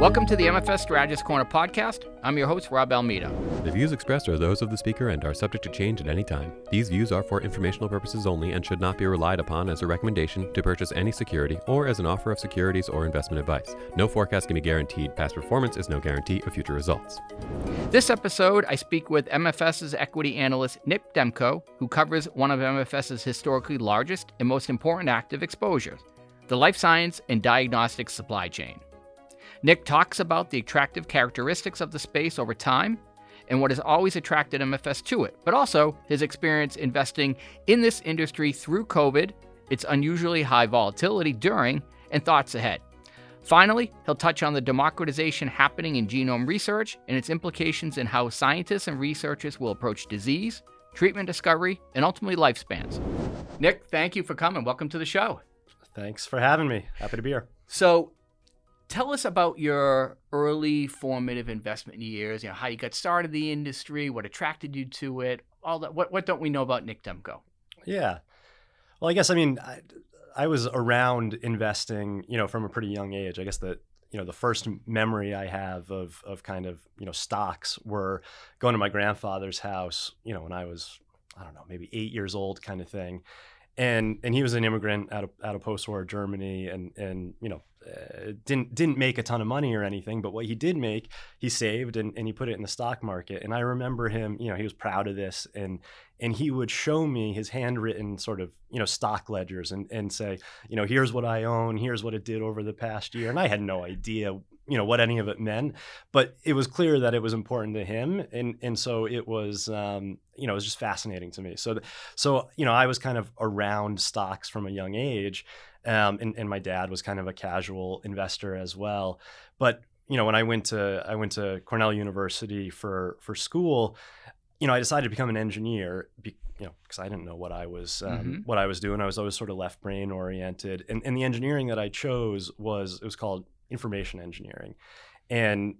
Welcome to the MFS Strategist Corner podcast. I'm your host, Rob Almeida. The views expressed are those of the speaker and are subject to change at any time. These views are for informational purposes only and should not be relied upon as a recommendation to purchase any security or as an offer of securities or investment advice. No forecast can be guaranteed. Past performance is no guarantee of future results. This episode, I speak with MFS's equity analyst, Nick Demko, who covers one of MFS's historically largest and most important active exposures the life science and diagnostics supply chain. Nick talks about the attractive characteristics of the space over time and what has always attracted MFS to it, but also his experience investing in this industry through COVID, its unusually high volatility during, and thoughts ahead. Finally, he'll touch on the democratization happening in genome research and its implications in how scientists and researchers will approach disease, treatment discovery, and ultimately lifespans. Nick, thank you for coming. Welcome to the show. Thanks for having me. Happy to be here. So, tell us about your early formative investment years. You know how you got started in the industry, what attracted you to it, all that. What what don't we know about Nick Demko? Yeah. Well, I guess I mean I, I was around investing, you know, from a pretty young age. I guess that you know the first memory I have of of kind of you know stocks were going to my grandfather's house, you know, when I was I don't know maybe eight years old, kind of thing and and he was an immigrant out of out of post-war Germany, and and you know uh, didn't didn't make a ton of money or anything, but what he did make, he saved and, and he put it in the stock market. And I remember him, you know, he was proud of this, and and he would show me his handwritten sort of you know stock ledgers and and say, you know, here's what I own, here's what it did over the past year, and I had no idea you know what any of it meant but it was clear that it was important to him. And and so it was um, you know it was just fascinating to me. So so you know i was kind of around stocks from a young age um, and, and my dad was kind of a casual investor as well but you know when i went to i went to cornell university for for school you know i decided to become an engineer be, you know because i didn't know what i was um, mm-hmm. what i was doing i was always sort of left brain oriented and, and the engineering that i chose was it was called information engineering. And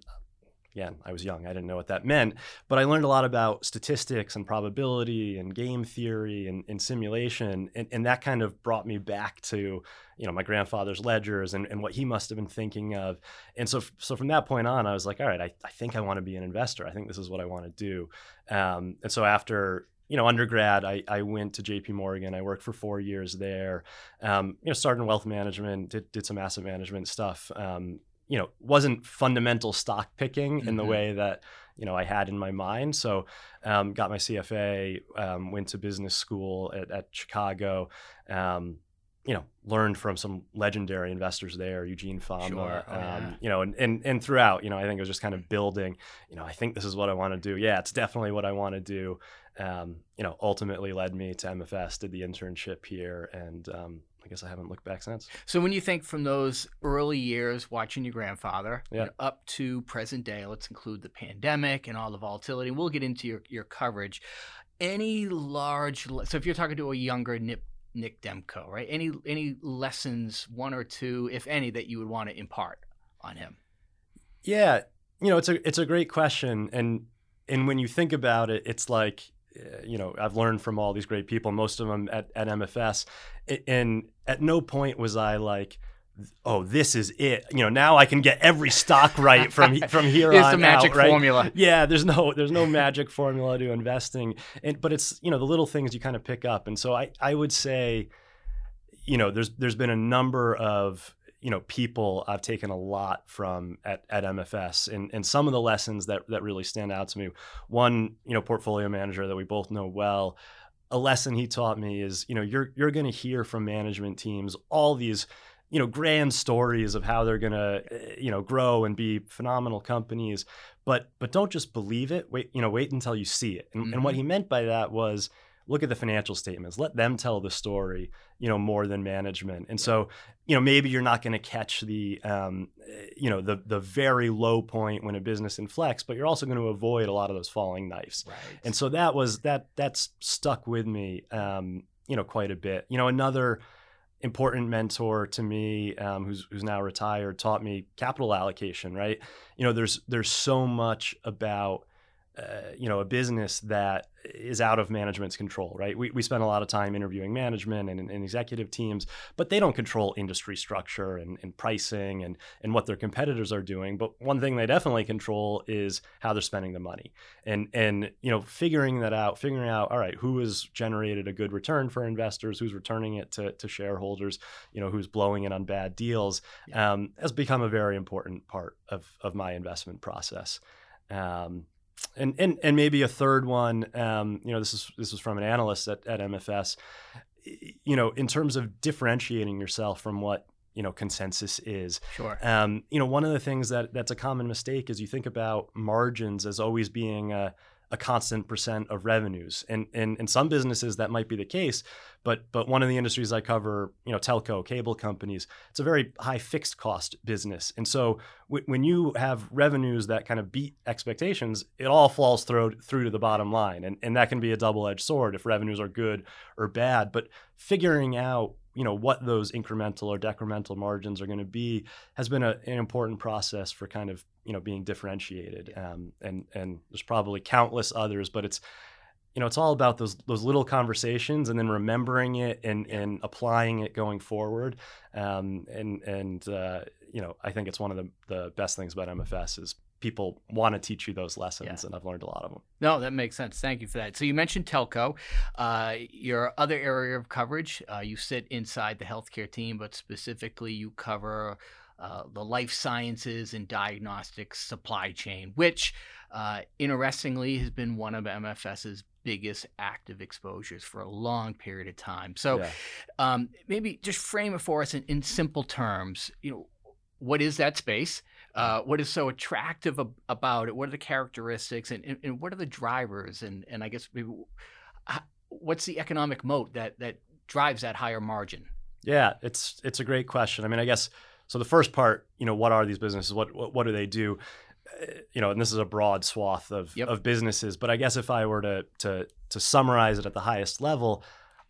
again, I was young. I didn't know what that meant, but I learned a lot about statistics and probability and game theory and, and simulation. And, and, that kind of brought me back to, you know, my grandfather's ledgers and, and what he must have been thinking of. And so, so from that point on, I was like, all right, I, I think I want to be an investor. I think this is what I want to do. Um, and so after, you know, undergrad, I, I went to JP Morgan. I worked for four years there. Um, you know, started in wealth management, did, did some asset management stuff. Um, you know, wasn't fundamental stock picking mm-hmm. in the mm-hmm. way that, you know, I had in my mind. So um, got my CFA, um, went to business school at, at Chicago. Um, you know, learned from some legendary investors there, Eugene Fama, sure. oh, yeah. um, you know, and, and, and throughout, you know, I think it was just kind of building, you know, I think this is what I want to do. Yeah, it's definitely what I want to do um, you know, ultimately led me to MFS, did the internship here, and um, I guess I haven't looked back since. So when you think from those early years watching your grandfather yeah. up to present day, let's include the pandemic and all the volatility. We'll get into your, your coverage. Any large, so if you're talking to a younger Nick, Nick Demko, right? Any any lessons, one or two, if any, that you would want to impart on him? Yeah, you know, it's a it's a great question, and and when you think about it, it's like Uh, you know, I've learned from all these great people, most of them at, at MFS. And at no point was I like, oh, this is it. You know, now I can get every stock right from from here it's on the magic out, right? formula. Yeah, there's no there's no magic formula to investing, and but it's you know the little things you kind of pick up, and so I I would say, you know, there's there's been a number of you know people I've taken a lot from at, at MFS and, and some of the lessons that that really stand out to me. One, you know, portfolio manager that we both know well, a lesson he taught me is, you know, you're you're going to hear from management teams all these you know grand stories of how they're going to you know grow and be phenomenal companies but but don't just believe it wait you know wait until you see it and, mm-hmm. and what he meant by that was look at the financial statements. Let them tell the story you know more than management. And so you know maybe you're not going to catch the um, you know the the very low point when a business inflects but you're also going to avoid a lot of those falling knives. Right. and so that was that that's stuck with me um, you know quite a bit. You know another important mentor to me um, who's who's now retired taught me capital allocation right? You know there's there's so much about uh, you know a business that is out of management's control right? We, we spend a lot of time interviewing management and, and executive teams but they don't control industry structure and, and, pricing and, and what their competitors are doing. But one thing they definitely control is how they're spending the money. And and you know figuring that out figuring out all right who has generated a good return for investors who's returning it to, to shareholders you know who's blowing it on bad deals yeah. um, has become a very important part of, of my investment process. Um, and and and maybe a third one. Um, you know, this is this is from an analyst at, at MFS. You know, in terms of differentiating yourself from what you know consensus is. Sure. Um, you know, one of the things that that's a common mistake is you think about margins as always being a, a constant percent of revenues. And, in some businesses that might be the case, but but one of the industries I cover, you know, telco, cable companies, it's a very high fixed cost business. And so w- when you have revenues that kind of beat expectations, it all falls through through to the bottom line. And and that can be a double-edged sword if revenues are good or bad. But figuring out you know what those incremental or decremental margins are going to be has been a, an important process for kind of you know being differentiated. Um, and and there's probably countless others but it's you know it's all about those those little conversations and then remembering it and and applying it going forward. Um, and and uh, you know I think it's one of the the best things about MFS is people want to teach you those lessons, yeah. and I've learned a lot of them. No, that makes sense. Thank you for that. So you mentioned telco. Uh, your other area of coverage, uh, you sit inside the healthcare team, but specifically you cover uh, the life sciences and diagnostics supply chain, which uh, interestingly has been one of MFS's biggest active exposures for a long period of time. So yeah. um, maybe just frame it for us in, in simple terms. You know, what is that space? Uh, what is so attractive ab- about it? What are the characteristics, and, and, and, what are the drivers? And and I guess maybe what's the economic moat that that drives that higher margin? Yeah, it's it's a great question. I mean, I guess so. The first part, you know, what are these businesses? What what, what do they do? Uh, you know, and this is a broad swath of yep. of businesses. But I guess if I were to to to summarize it at the highest level,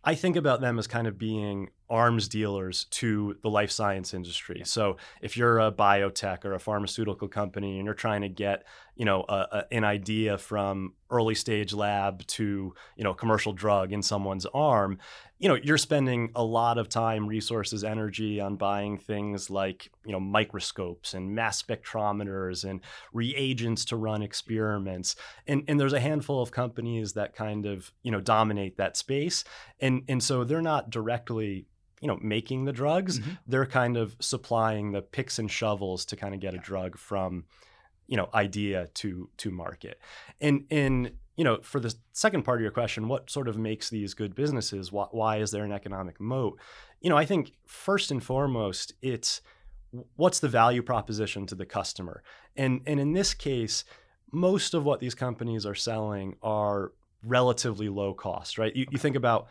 I think about them as kind of being arms dealers to the life science industry. So if you're a biotech or a pharmaceutical company and you're trying to get, you know, a, a, an idea from early stage lab to, you know, commercial drug in someone's arm, you know, you're spending a lot of time, resources, energy on buying things like, you know, microscopes and mass spectrometers and reagents to run experiments. And and there's a handful of companies that kind of, you know, dominate that space. And and so they're not directly you know making the drugs mm-hmm. they're kind of supplying the picks and shovels to kind of get a drug from you know idea to to market. And and you know for the second part of your question what sort of makes these good businesses? Why, why is there an economic moat? You know i think first and foremost it's what's the value proposition to the customer? And and in this case most of what these companies are selling are relatively low cost right? You, you think about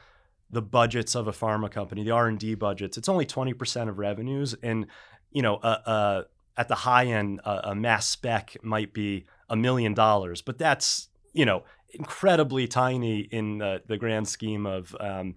the budgets of a pharma company, the R and D budgets, it's only twenty percent of revenues, and you know, uh, uh, at the high end, uh, a mass spec might be a million dollars, but that's you know incredibly tiny in the, the grand scheme of um,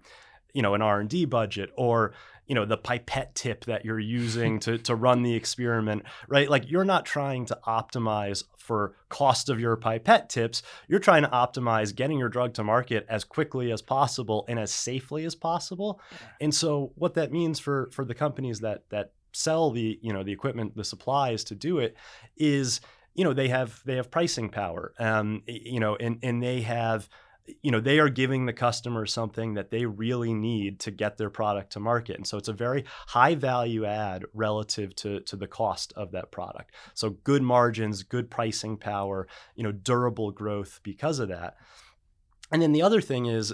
you know an R and D budget or you know the pipette tip that you're using to to run the experiment right? Like you're not trying to optimize for cost of your pipette tips. You're trying to optimize getting your drug to market as quickly as possible and as safely as possible. And so what that means for for the companies that that sell the you know the equipment the supplies to do it is you know they have they have pricing power. Um you know and and they have you know they are giving the customer something that they really need to get their product to market. And so it's a very high value add relative to, to the cost of that product. So good margins good pricing power you know durable growth because of that. And then the other thing is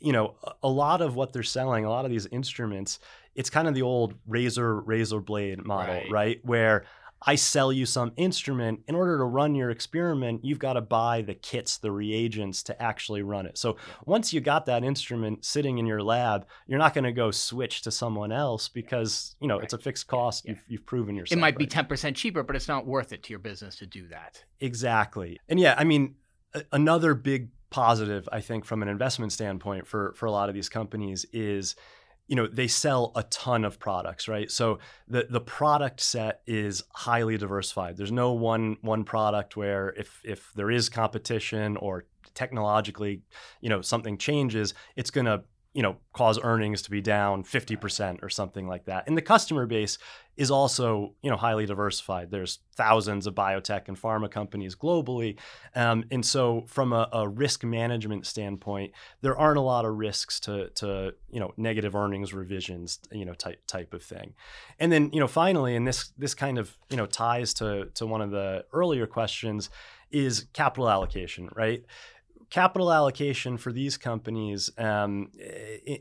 you know a lot of what they're selling a lot of these instruments it's kind of the old razor razor blade model right, right? where I sell you some instrument. In order to run your experiment, you've got to buy the kits, the reagents to actually run it. So once you got that instrument sitting in your lab, you're not going to go switch to someone else because you know right. it's a fixed cost. Yeah. You've, you've, proven yourself. It might right. be 10% cheaper, but it's not worth it to your business to do that. Exactly. And yeah, I mean, a- another big positive I think from an investment standpoint for for a lot of these companies is you know they sell a ton of products right? So the the product set is highly diversified. There's no one one product where if if there is competition or technologically you know something changes it's going to you know cause earnings to be down 50% or something like that. And the customer base is also you know highly diversified. There's thousands of biotech and pharma companies globally. Um, and so from a, a, risk management standpoint there aren't a lot of risks to to you know negative earnings revisions you know type type of thing. And then you know finally and this this kind of you know ties to to one of the earlier questions is capital allocation right capital allocation for these companies um,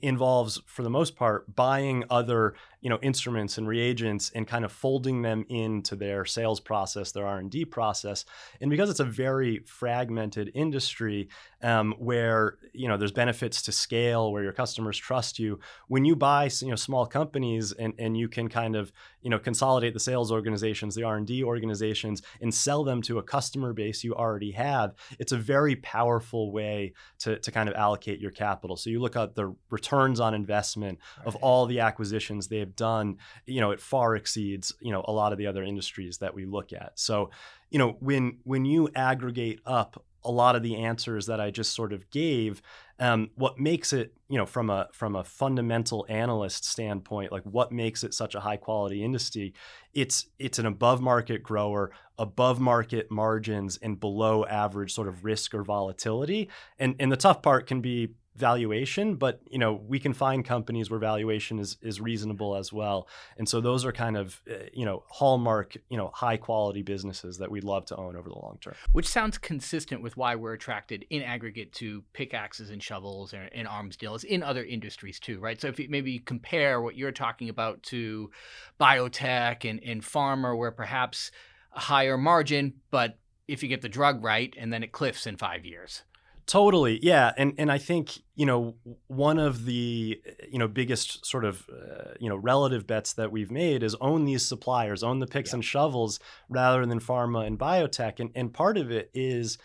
involves, for the most part, buying other you know instruments and reagents and kind of folding them into their sales process, their R and D process. And because it's a very fragmented industry, um, where you know there's benefits to scale, where your customers trust you, when you buy you know small companies and and you can kind of you know consolidate the sales organizations, the R and D organizations, and sell them to a customer base you already have, it's a very powerful way to to kind of allocate your capital. So you look at the returns on investment right. of all the acquisitions they've done, you know, it far exceeds, you know, a lot of the other industries that we look at. So, you know, when when you aggregate up a lot of the answers that I just sort of gave, um, what makes it, you know, from a from a fundamental analyst standpoint, like what makes it such a high quality industry, it's it's an above market grower, above market margins, and below average sort of risk or volatility. And and the tough part can be valuation, but you know we can find companies where valuation is is reasonable as well. And so those are kind of uh, you know hallmark you know high quality businesses that we'd love to own over the long term. Which sounds consistent with why we're attracted in aggregate to pickaxes and shovels and, and arms deals in other industries too, right? So if you maybe compare what you're talking about to biotech and, and pharma, where perhaps a higher margin, but if you get the drug right and then it cliffs in five years. Totally, yeah, and and I think you know one of the you know biggest sort of uh, you know relative bets that we've made is own these suppliers, own the picks yeah. and shovels rather than pharma and biotech, and and part of it is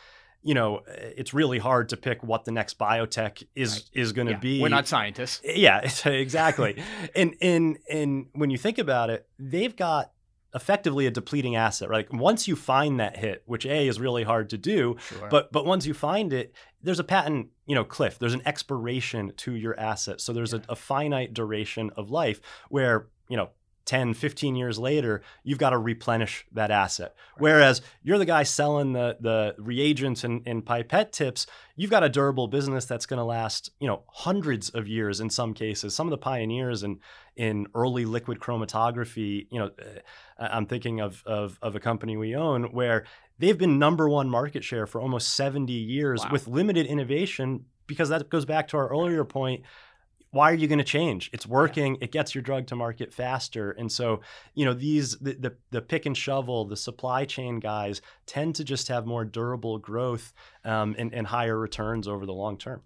you know it's really hard to pick what the next biotech is right. is going to yeah. be. We're not scientists. Yeah, exactly. and and and when you think about it, they've got effectively a depleting asset, right? Once you find that hit, which A is really hard to do, sure. but but once you find it, there's a patent, you know, cliff. There's an expiration to your asset. So there's yeah. a, a finite duration of life where, you know, 10, 15 years later, you've got to replenish that asset. Right. Whereas you're the guy selling the, the reagents and, and pipette tips, you've got a durable business that's going to last, you know, hundreds of years in some cases. Some of the pioneers in, in early liquid chromatography, you know, uh, I'm thinking of, of, of a company we own where they've been number one market share for almost 70 years wow. with limited innovation because that goes back to our earlier point why are you going to change? It's working. It gets your drug to market faster. And so, you know, these the, the, the pick and shovel, the supply chain guys tend to just have more durable growth um, and, and higher returns over the long term.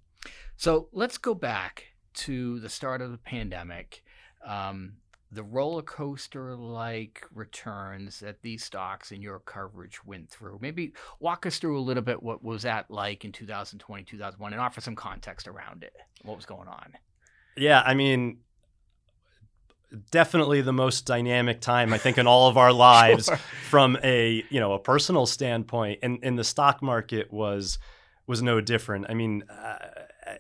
So let's go back to the start of the pandemic. Um, the roller coaster like returns that these stocks in your coverage went through. Maybe walk us through a little bit what was that like in 2020, 2001, and offer some context around it. What was going on? Yeah, I mean, definitely the most dynamic time I think in all of our lives sure. from a you know a personal standpoint, and and the stock market was was no different. I mean, uh,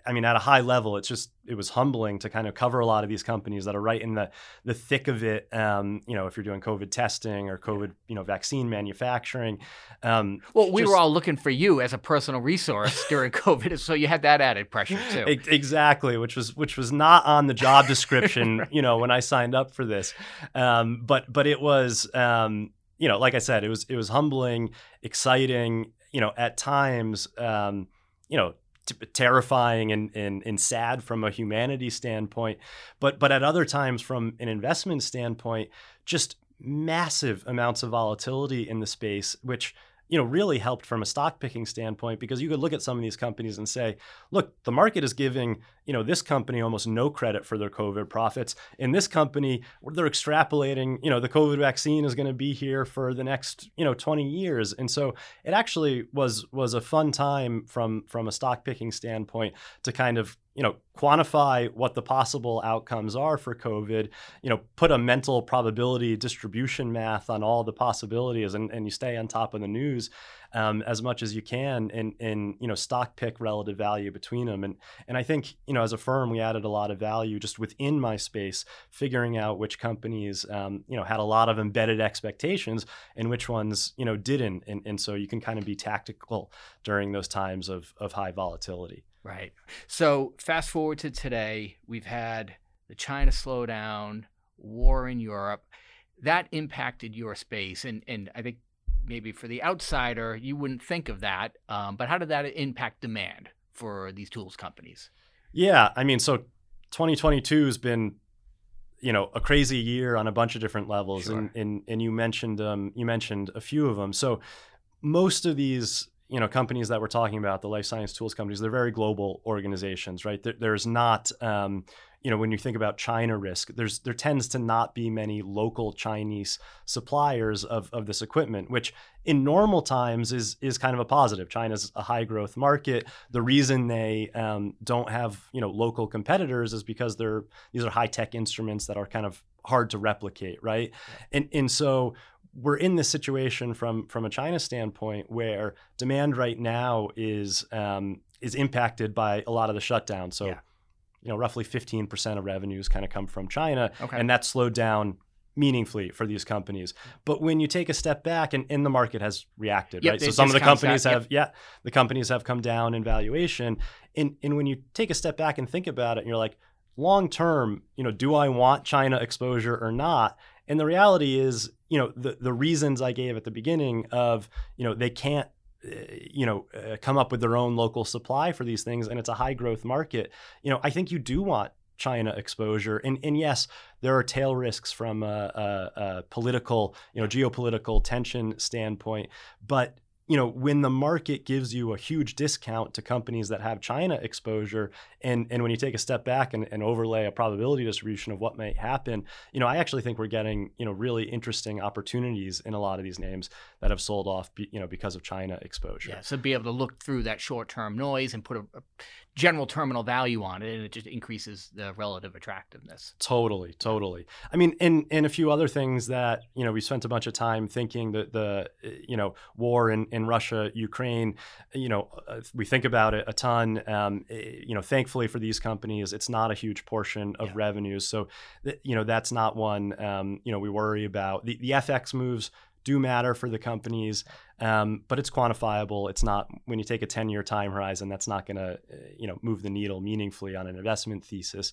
I mean, at a high level, it's just it was humbling to kind of cover a lot of these companies that are right in the the thick of it. Um, you know, if you're doing COVID testing or COVID, you know, vaccine manufacturing. Um, well, we just... were all looking for you as a personal resource during COVID, so you had that added pressure too. exactly, which was which was not on the job description. right. You know, when I signed up for this, um, but but it was. Um, you know, like I said, it was it was humbling, exciting. You know, at times, um, you know, t- terrifying and, and, and sad from a humanity standpoint, but but at other times from an investment standpoint, just massive amounts of volatility in the space, which you know really helped from a stock picking standpoint because you could look at some of these companies and say, look, the market is giving you know, this company almost no credit for their COVID profits. In this company, they're extrapolating, you know, the COVID vaccine is going to be here for the next, you know, 20 years. And so it actually was was a fun time from from a stock picking standpoint to kind of you know quantify what the possible outcomes are for covid you know put a mental probability distribution math on all the possibilities and, and you stay on top of the news um, as much as you can and and you know stock pick relative value between them and and i think you as a firm we added a lot of value just within my space figuring out which companies um, you know had a lot of embedded expectations and which ones you know didn't and, and so you can kind of be tactical during those times of of high volatility Right. So fast forward to today, we've had the China slowdown, war in Europe. That impacted your space, and and I think maybe for the outsider, you wouldn't think of that. Um, but how did that impact demand for these tools companies? Yeah, I mean, so 2022 has been you know a crazy year on a bunch of different levels Sure. and, and and you mentioned um, you mentioned a few of them so most of these you know companies that we're talking about the life science tools companies they're very global organizations right? There, there's not um, you know when you think about china risk there's there tends to not be many local chinese suppliers of, of this equipment which in normal times is is kind of a positive. China's a high growth market. The reason they um, don't have you know local competitors is because they're these are high tech instruments that are kind of hard to replicate right? And and so we're in this situation from from a China standpoint where demand right now is um, is impacted by a lot of the shutdown. So, Yeah. you know, roughly 15% of revenues kind of come from China, Okay. and that slowed down meaningfully for these companies. But when you take a step back, and, and the market has reacted, Yep, right? So some of the companies that, yep. have, yeah, the companies have come down in valuation, and and when you take a step back and think about it, and you're like, long term, you know, do I want China exposure or not? And the reality is, you know, the the reasons I gave at the beginning of, you know, they can't uh, you know, uh, come up with their own local supply for these things, and it's a high growth market. You know, I think you do want China exposure, and and yes, there are tail risks from a, a, a political, you know, geopolitical tension standpoint, but you know, when the market gives you a huge discount to companies that have China exposure, and and when you take a step back and, and overlay a probability distribution of what might happen, you know, I actually think we're getting you know really interesting opportunities in a lot of these names that have sold off, you know, because of China exposure. Yeah, so be able to look through that short-term noise and put a general terminal value on it, and it just increases the relative attractiveness. Totally, totally. I mean, and and a few other things that you know we spent a bunch of time thinking that the you know war in, in Russia, Ukraine, you know uh, we think about it a ton. Um, eh, you know, thankfully for these companies, it's not a huge portion of Yeah. revenues, so you know that's not one um, you know we worry about. The the FX moves do matter for the companies, um, but it's quantifiable. It's not when you take a 10 year time horizon, that's not going to, you know, move the needle meaningfully on an investment thesis.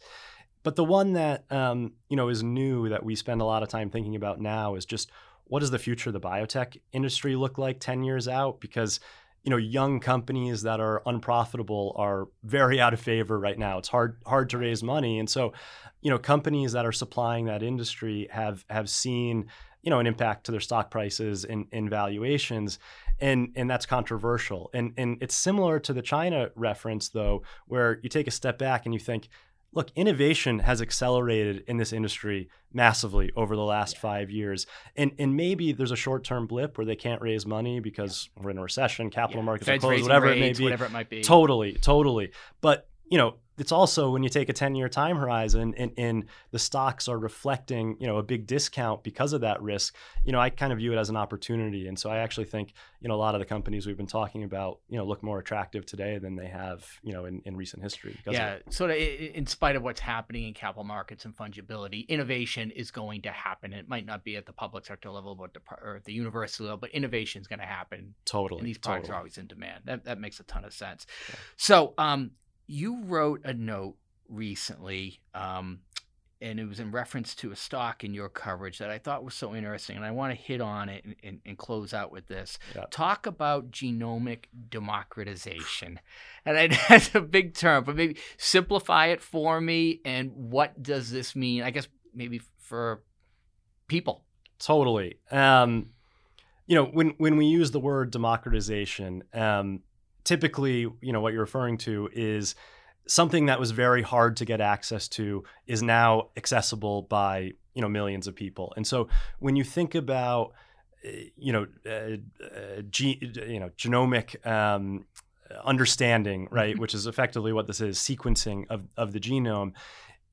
But the one that, um, you know, is new that we spend a lot of time thinking about now is just what does the future of the biotech industry look like 10 years out? Because, you know, young companies that are unprofitable are very out of favor right now. It's hard hard to raise money. And so, you know, companies that are supplying that industry have have seen you know an impact to their stock prices and, and valuations and and that's controversial and and it's similar to the china reference though where you take a step back and you think look innovation has accelerated in this industry massively over the last five years and and maybe there's a short-term blip where they can't raise money because we're in a recession capital Yeah. markets Feds are closed whatever rates, it may be whatever it might be. Totally, totally. But you know, it's also when you take a 10 year time horizon and, and the stocks are reflecting, you know, a big discount because of that risk, you know, I kind of view it as an opportunity. And so I actually think, you know, a lot of the companies we've been talking about, you know, look more attractive today than they have, you know, in, in recent history. Because of yeah, it. sort of in spite of what's happening in capital markets and fungibility, innovation is going to happen. It might not be at the public sector level, but the, or at the university level, but innovation is going to happen. Totally. And these products totally. are always in demand. That, that makes a ton of sense. So, um, you wrote a note recently, um, and it was in reference to a stock in your coverage that I thought was so interesting, and I want to hit on it and, and, and close out with this. Yeah. Talk about genomic democratization, and I, that's a big term, but maybe simplify it for me. And what does this mean? I guess maybe for people. Totally. Um, you know, when when we use the word democratization, um, typically, you know, what you're referring to is something that was very hard to get access to is now accessible by you know millions of people. And so when you think about eh, you know uh, uh, ge- you know genomic um, understanding, right, mm-hmm. which is effectively what this is, sequencing of of the genome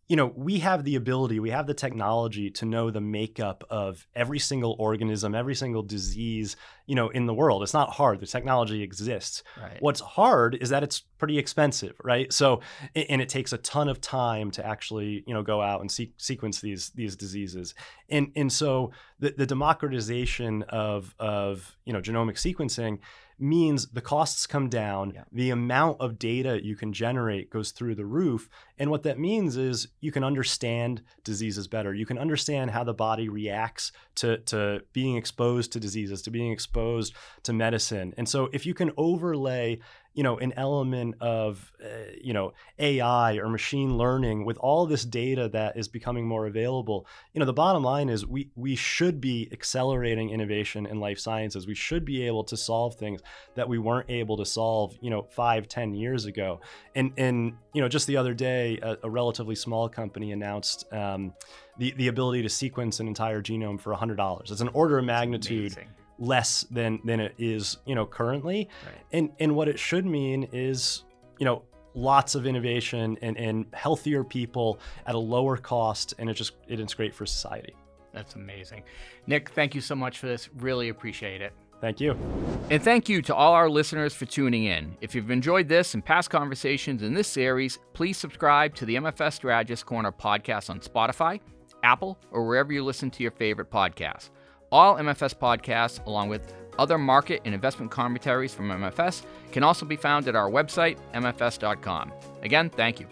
you know, we have the ability, we have the technology to know the makeup of every single organism, every single disease, you know, in the world. It's not hard. The technology exists. Right. What's hard is that it's pretty expensive, right? So, and it takes a ton of time to actually, you know, go out and se- sequence these these diseases. And and so the, the democratization of of you know genomic sequencing means the costs come down, yeah. the amount of data you can generate goes through the roof. And what that means is you can understand diseases better. You can understand how the body reacts to, to being exposed to diseases, to being exposed to medicine. And so if you can overlay you know an element of uh, you know AI or machine learning with all this data that is becoming more available you know the bottom line is we we should be accelerating innovation in life sciences. We should be able to solve things that we weren't able to solve you know five ten years ago. And and you know just the other day a, a relatively small company announced um, the, the ability to sequence an entire genome for $100 it's an order of magnitude less than than it is you know currently right. and and what it should mean is you know lots of innovation and, and healthier people at a lower cost and it just it's great for society that's amazing nick thank you so much for this really appreciate it Thank you. And thank you to all our listeners for tuning in. If you've enjoyed this and past conversations in this series, please subscribe to the MFS Strategist Corner podcast on Spotify, Apple, or wherever you listen to your favorite podcasts. All MFS podcasts, along with other market and investment commentaries from MFS, can also be found at our website, mfs.com. Again, thank you.